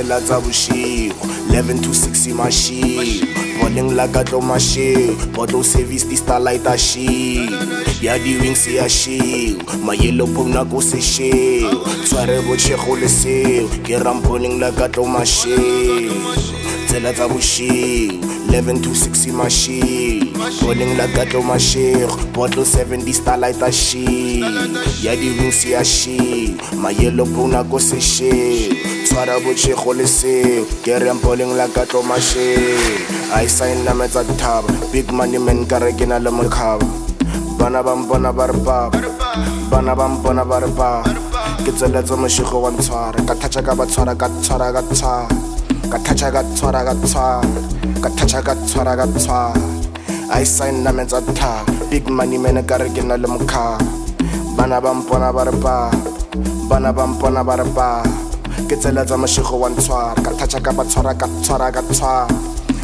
tsela tsa bošego. 11 to 6 maship boneng la ka tlo masheo botlo service di starlight a sheo ya di-wings ya sheo mayelo pona ko se sheo tshware botšhego le seo. Ke ramponeng la ka tlo masheo tsela tsa bošego. 11 to 6 masheo boneng la ka tlo mashego botlo 7 di starlight a sheo ya di-wings ya sheo mayelo pona ko se sheo tshwara botšhego le seo ke rempoleng la ka tlo masheo a sign nametsa thaba big money man ka re ke na le mokgaba bana ba mpona ba re papa bana ba mpona ba re papa ke tsweletse mošego wa ntshwara ka thatša ka ba tshwara ka tshwara ka tshwara. Ka thatša ka tshwara ka tshwara. Ka thatša ka tshwara ka tshwara. A sign nametsa thaba big money man ka re ke na le mokgaba bana ba mpona ba re papa bana ba mpona ba re papa ke tsela tsa mošego wa ntshwara. Ka thatša ka ba tshwara ka tshwara ka tshwara.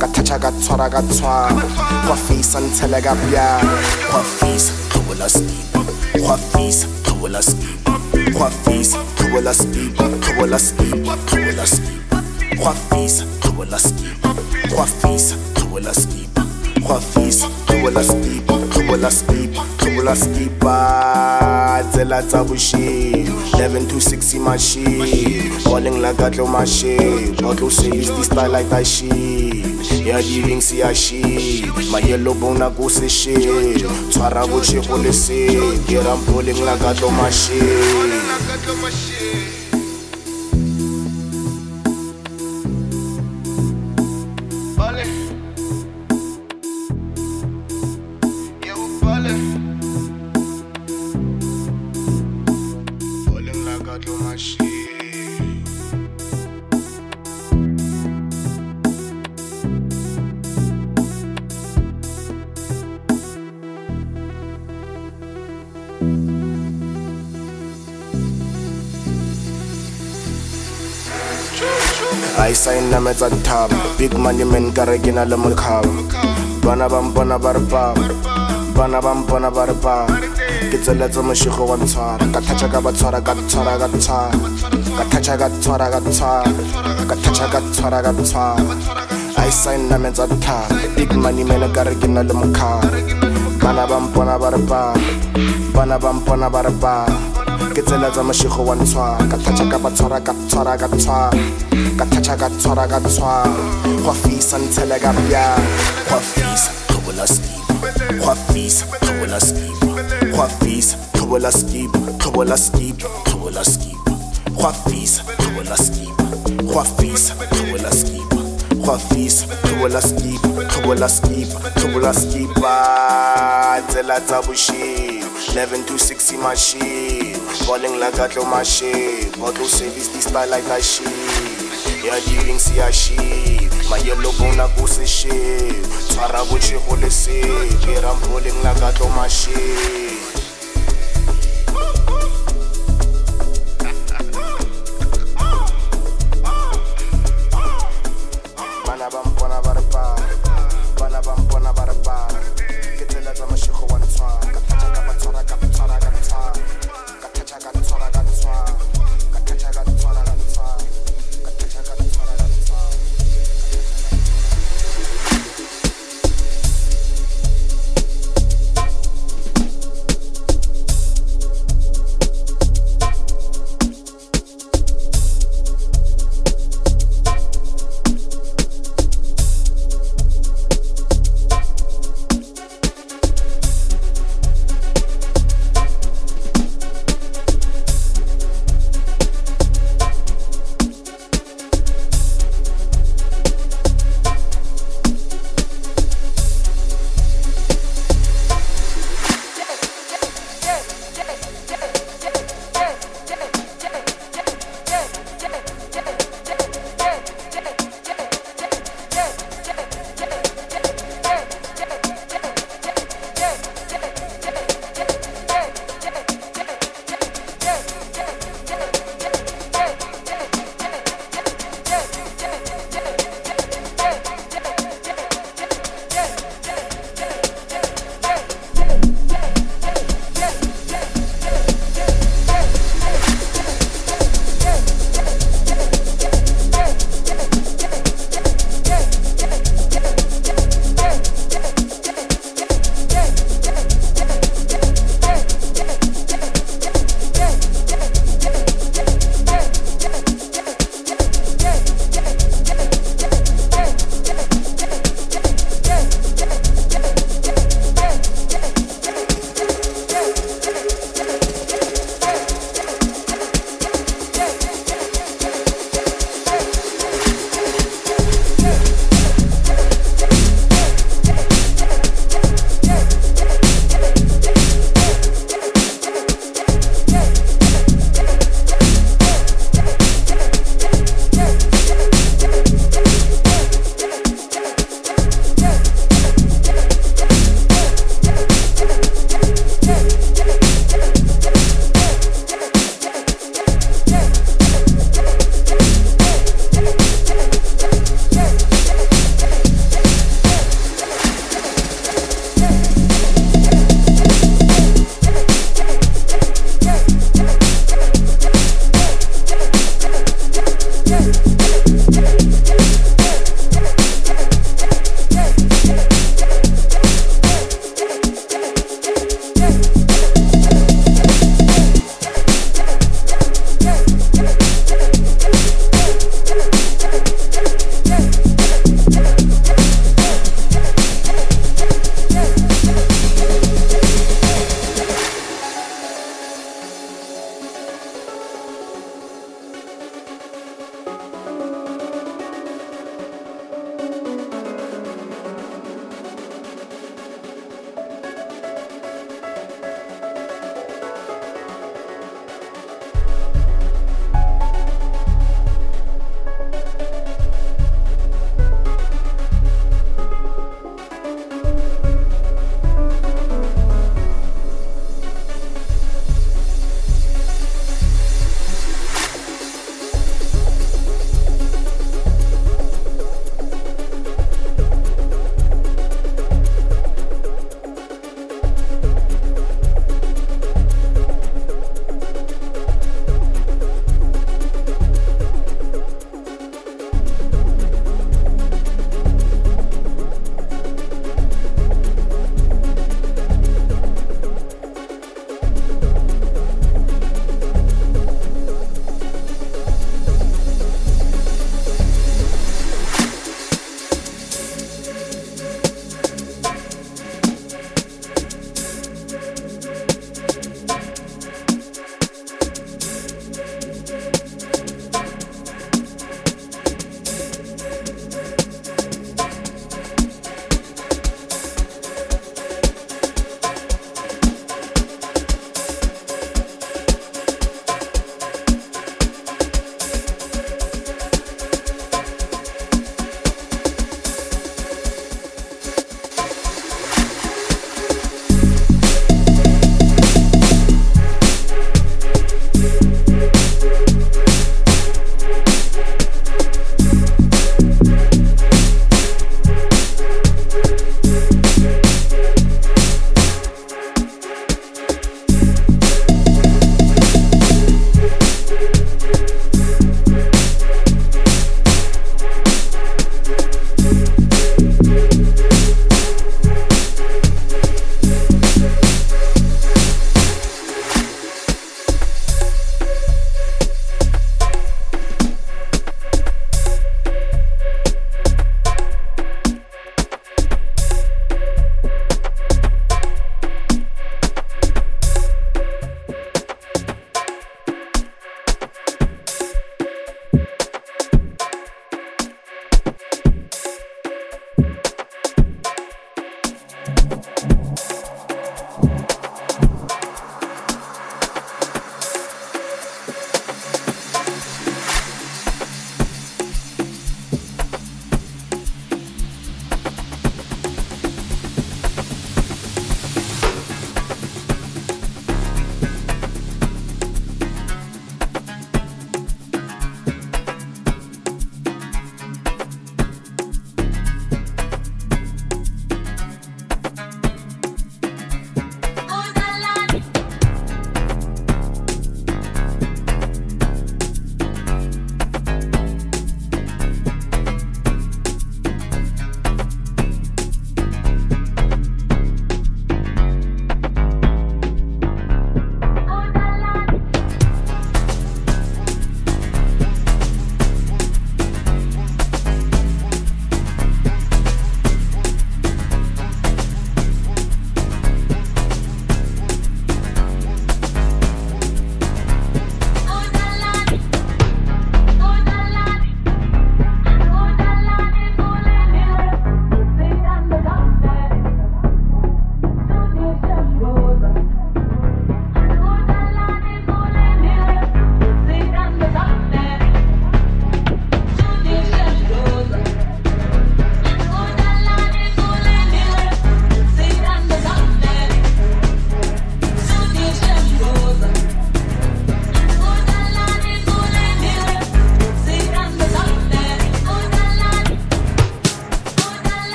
Ka thatša ka tshwara ka tshwara. Go fisa ntshele ka bjang go fisa tlobola skipa go fisa tlobola skipa go fisa tlobola skipa tlobola skipa tlobola skipa go fisa tlobola skipa go fisa tlobola skipa go fisa tlobola skipa tlobola skipa tlobola skipa tsela tsa bošego 11 to 6 masheo boleng la ka tlo masheo botlo service di starlight a sheo ya di-wings ya sheo mayelo bona ko se sheo tshwara botšhego le seo ke rampoleng la ka tlo masheo Sign nametsa thaba big money man ka re ke na le mokgaba bana ba mpona ba re papa bana ba mpona ba re papa ke tsweletse mošego wa ntshwara ka thatša ka ba tshwara ka tshwara ka tshwara ka thatša ka tshwara ka tshwara ka thatša ka tshwara ka tshwara I sign nametsa thaba big money man ka re ke na le mokgaba bana ba mpona ba re papa bana ba mpona ba re papa ke tsela tsa mošego wa ntshwara ka thatša ka ba ka tshwara ka tshwara ka thatša ka tshwara ka tshwara go fisa ntshele ka bjang go fisa tlobola skipa go fisa tlobola skipa go fisa tlobola skipa tlobola skipa tlobola skipa go fisa tlobola skipa go fisa tlobola skipa go fisa tlobola skipa tlobola skipa tlobola skipa tsela tsa bošego 11 to 6 masheo boleng la ka tlo masheo botlo service di starlight a sheo ya di-wings ya sheo mayelo bona ko se sheo tshwara botšhego le seo ke ramboleng la ka tlo masheo bana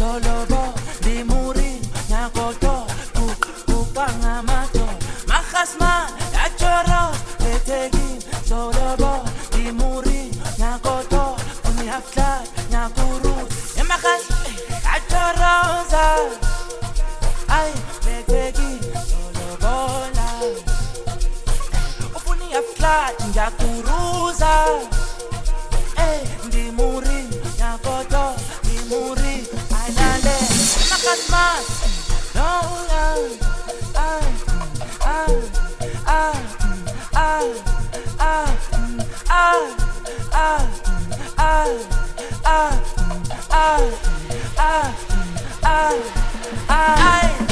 solobo di muri nyakoto kupangamato mahasma yachoro letegi solobo di muri nyakoto umihafla nyakuru emahas yachoroza ay letegi solobola ufuni hafla nyakuruza I,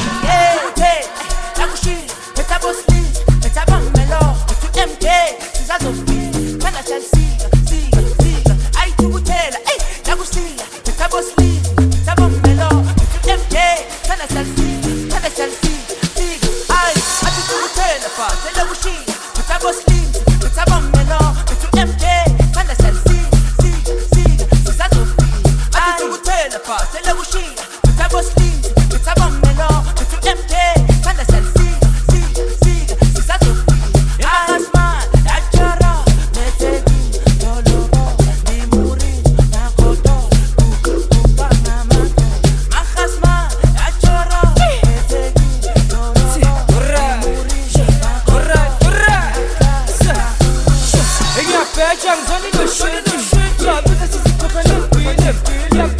Beni düşün Rabıtasız tutanın değilim, değilim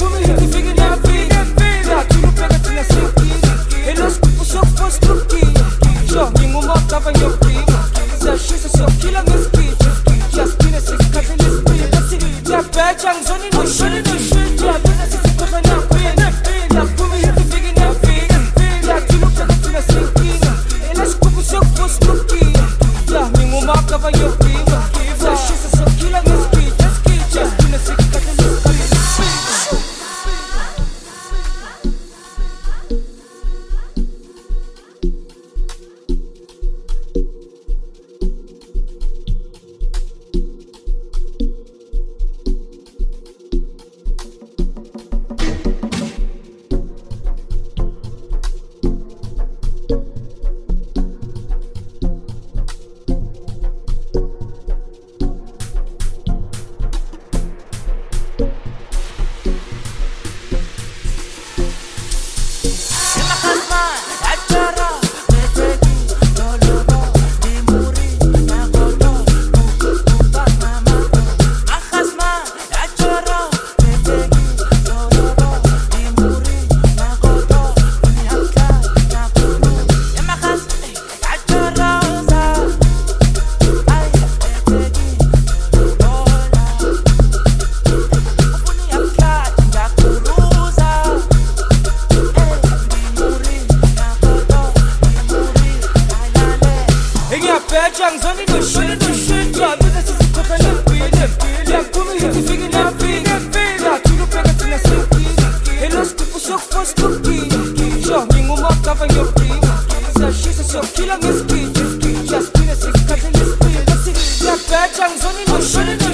ngiyabheja ngizona inoshini ngiyabona sesikhohlwa nempilo ngiyaphuma ihithi ifike niyafika ngiyathula ubheka thina sinkinga elosigubhu sokufosa ukugiya sho ngingumagava ngiyogima siyashisa siyophila ngesigidi siyasigcine sikhathele isipilo ngiyabheja ngizona inoshini ngiyabona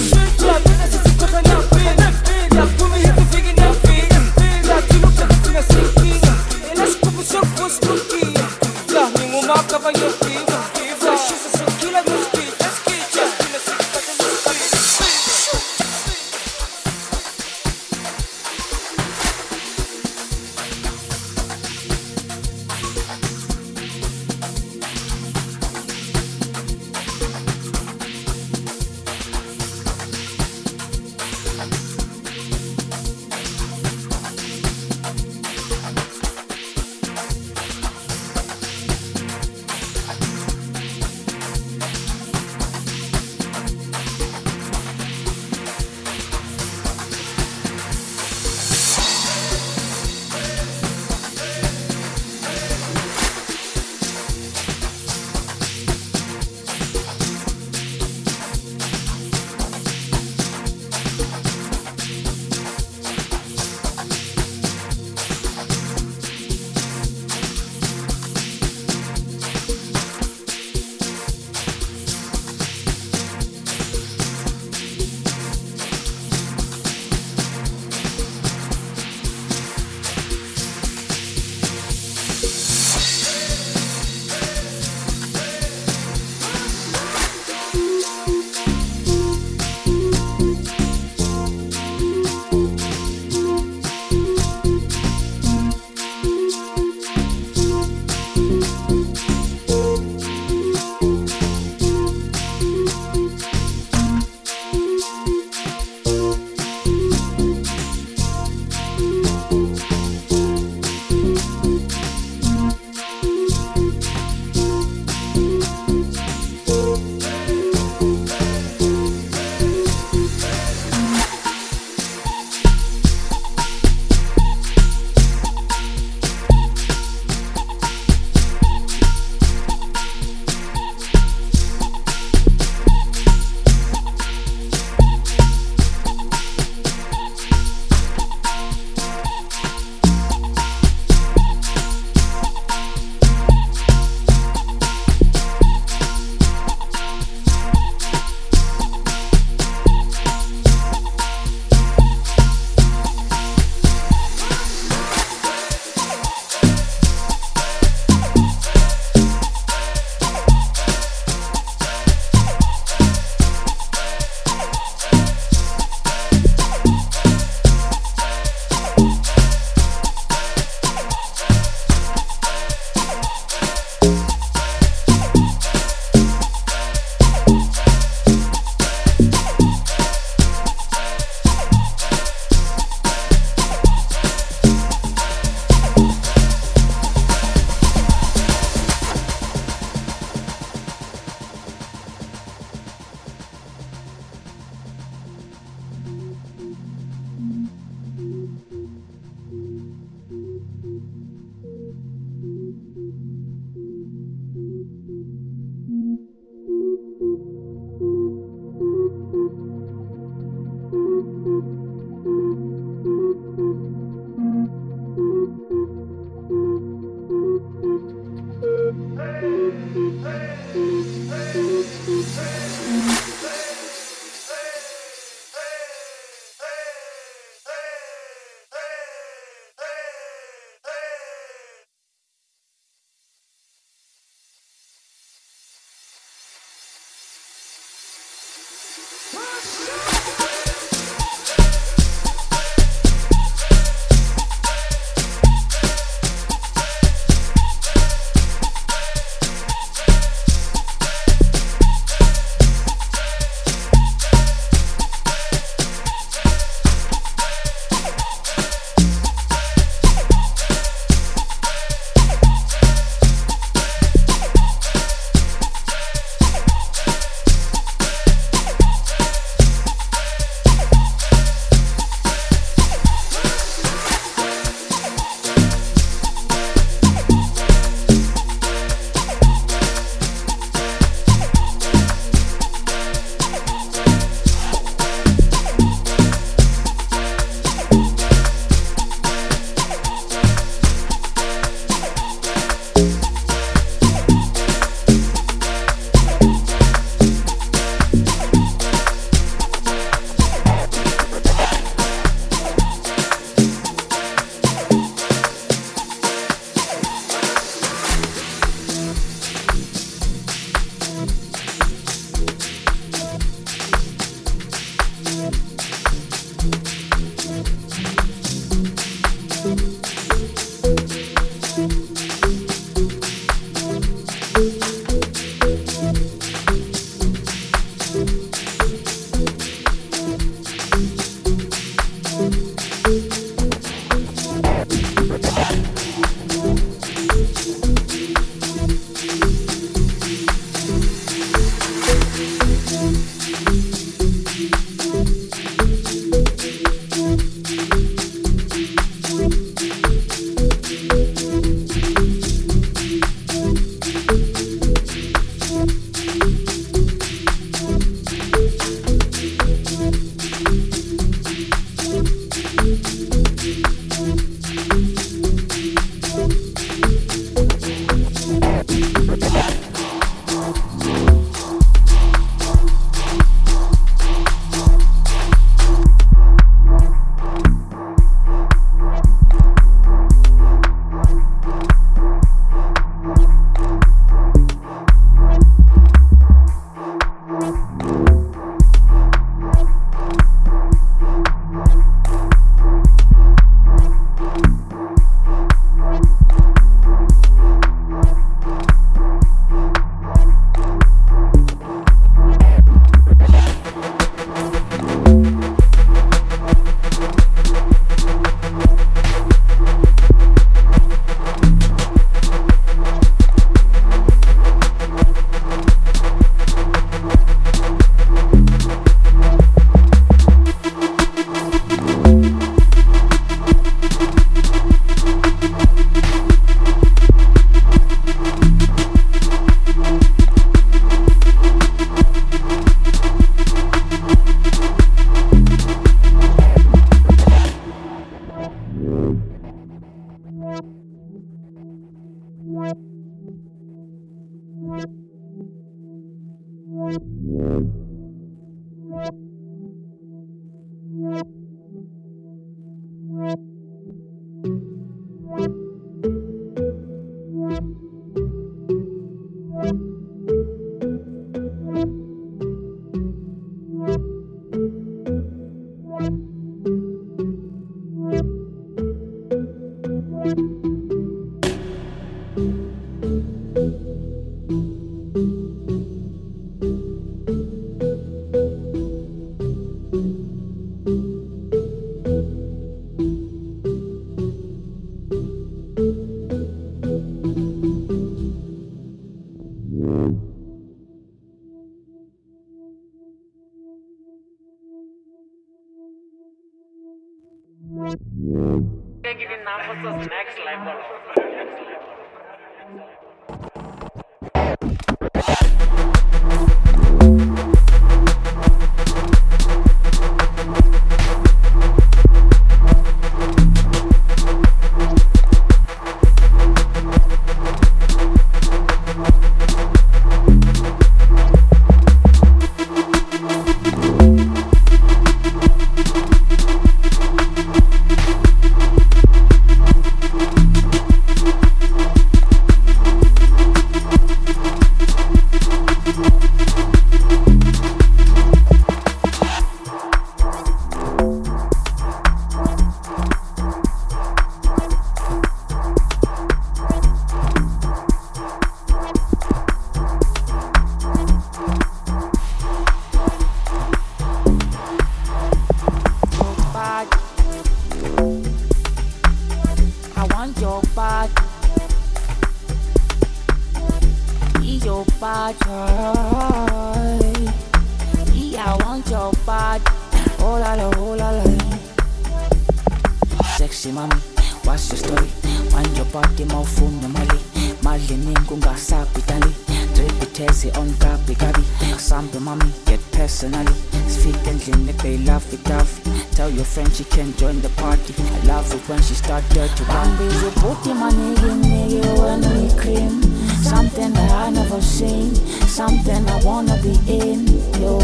mommy, get personally. Speak and clinic, they love it off. Tell your friend she can join the party. I love it when she start dirty round. Bambi, you put him on nigga, when we cream. Something that I never seen, something I wanna be in, yo.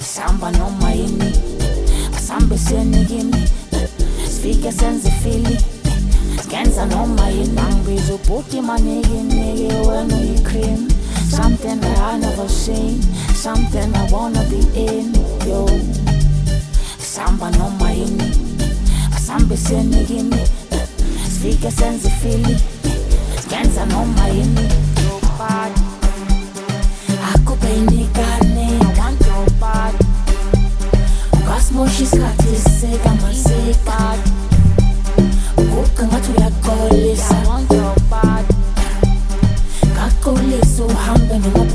Samba no maini, samba seni gimi. Speak a sense of feeling. Scansa no maini. Bambi, you put him on nigga, when we cream. Something that I never seen, something I wanna be in, yo. Samba no maini, sambe sene gini, speaker sense feeling, scansa no maini, yo bad. Aku peinikane, kan yo bad. Kasmo shiskati se kamasipad.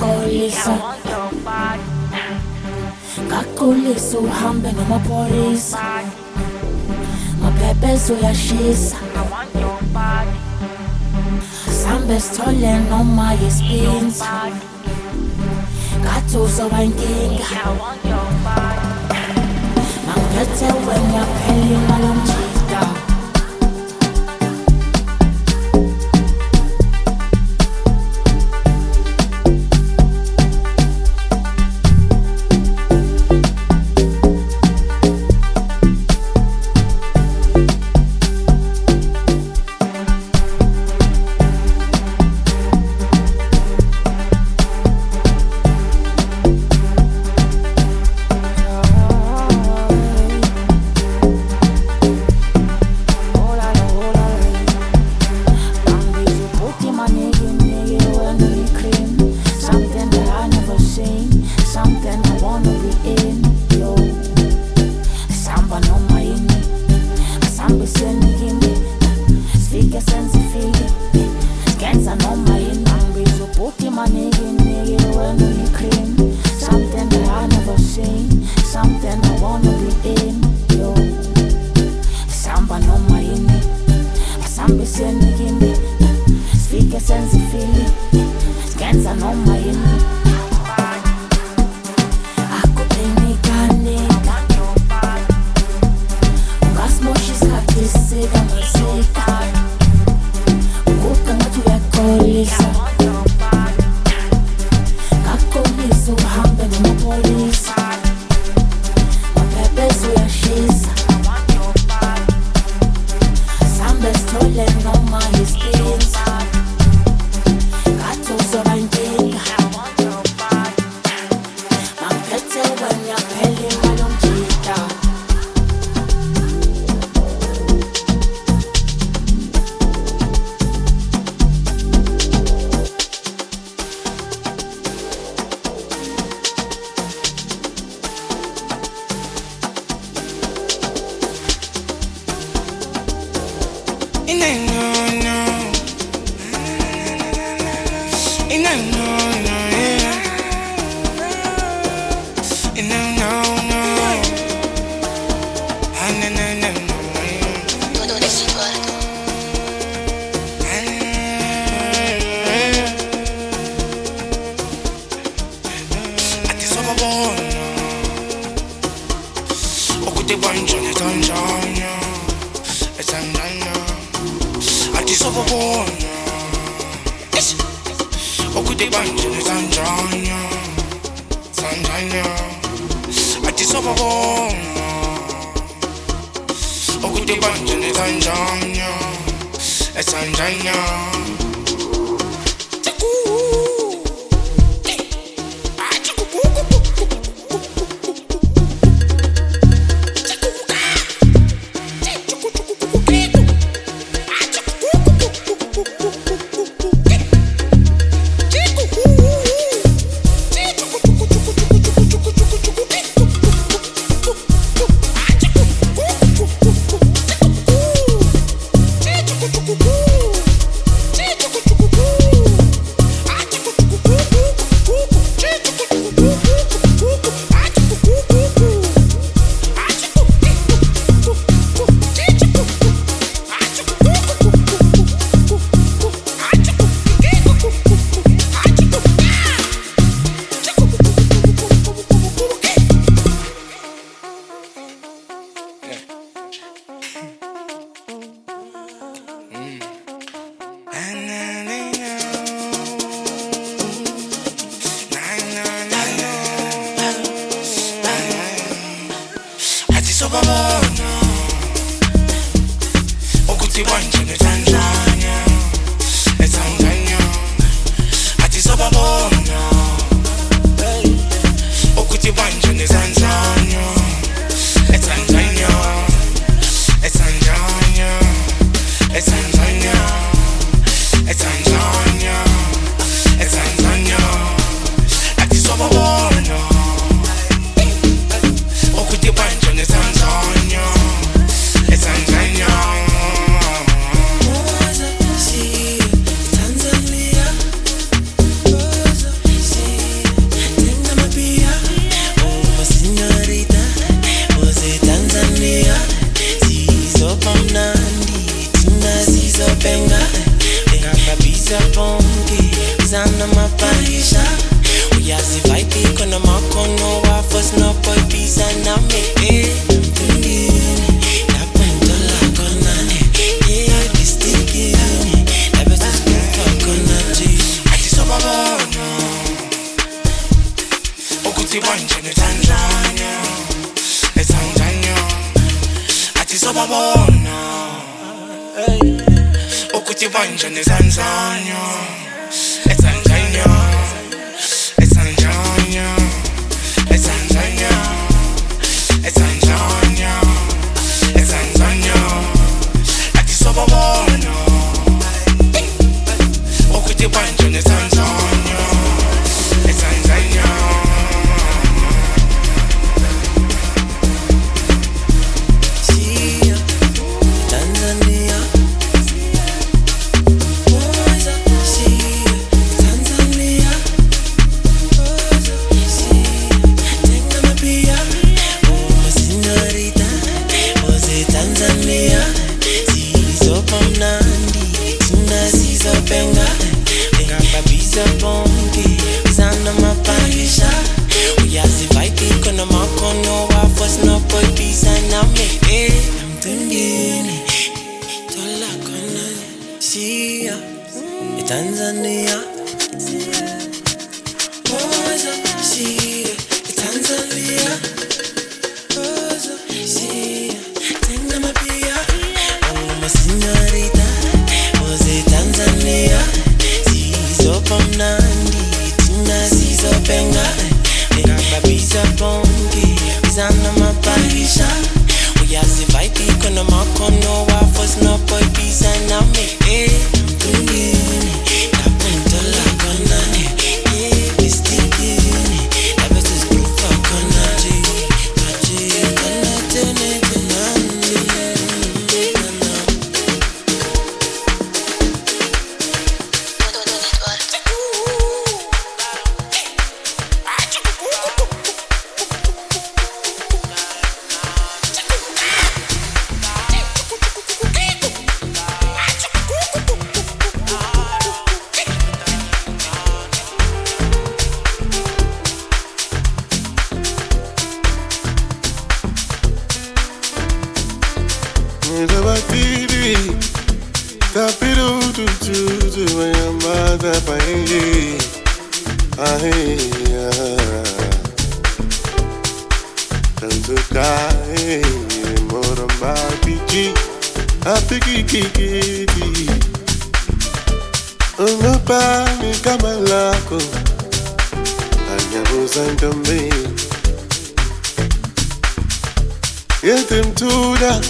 mapolisa ngakulisa uhambe ngamapolisa maphephezo yashisa sambe sithole noma yisipinza ngathi uzoba inkinga mangiphethe wena phela sanjanya Tanzania, Tanzania, Addis Ababa. Okude Sanjanya, Tanzania, Tanzania. It's time. tanto kai moro mapiji apikikikiki unopa ni kama lako anyabuza ntombi yetemtuda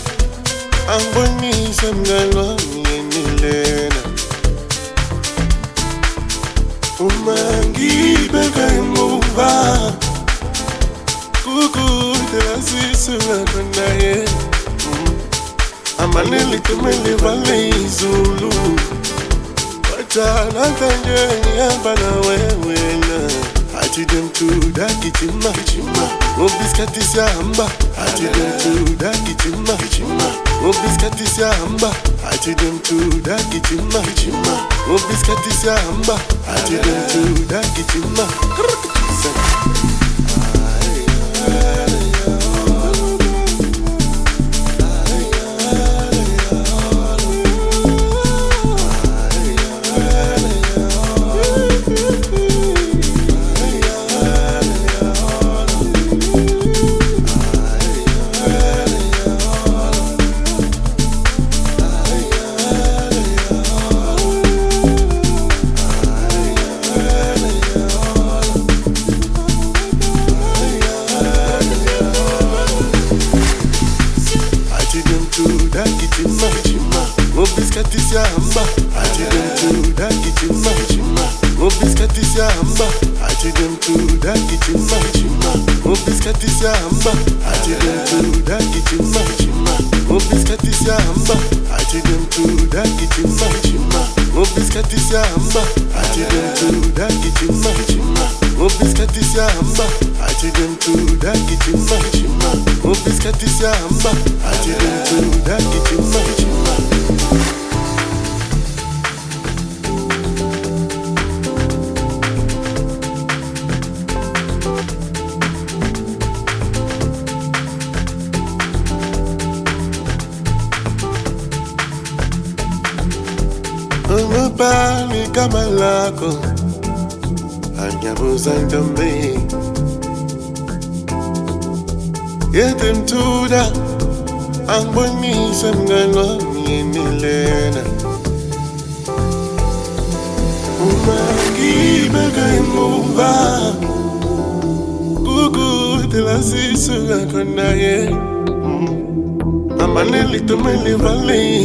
ambonise mngalwami yenilena umangibeke emuva kukude azisukanona yena amane litume livale izulu watanatanje ngihamba na wewena hatidemtudakijima kijima obiskati syahamba atidemtuda gijima obiskati syahamba atidemtuda gijima obiskati syahamba atidemtuda gijima Ay, ay. isihamba ati dem to that kichima. Chima mubiskati isihamba ati dem to that kichima. Chima mubiskati isihamba ati dem to that kichima. Chima mubiskati isihamba ati dem to that kichima. Chima mubiskati isihamba ati dem to that kichima. Chima mubiskati isihamba Anyabuza ndombe Yete mtuda Angibonise mngani wami yenilena Uma ngibeka emuva Kukude lasisuka khona ye Amanelitumeli vale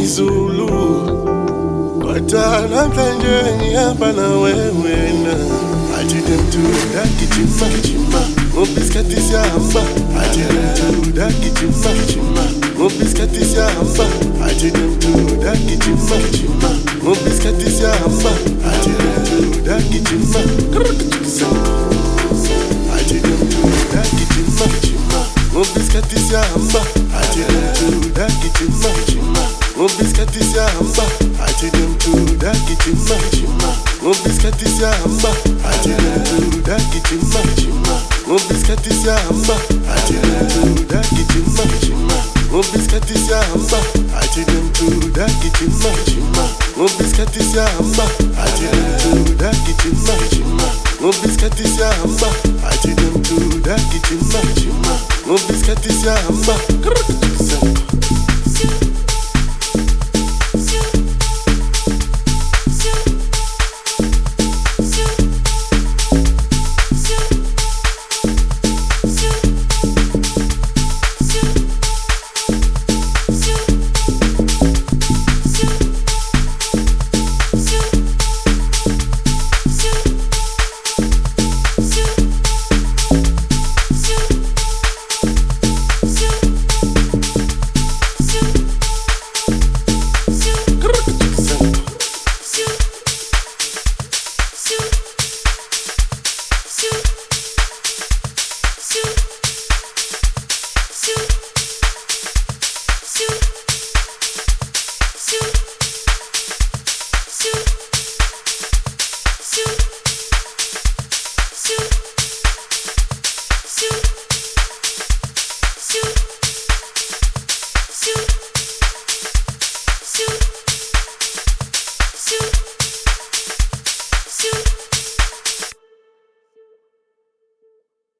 tell them to that kitchen ma chima. Mo biscuit is ya hamsa. I tell them to that kitchen ma chima. Mo biscuit is ya hamsa. I tell them to that kitchen ma chima. Mo biscuit is ya hamsa. I tell them to that kitchen ma. I tell them that kitchen ma chima. Biscuit is ya hamsa. I tell them to that kitchen ma chima. Oh biscuit is ya hamsa. I tell them that kitchen ma chima. Biscuit is ya hamsa.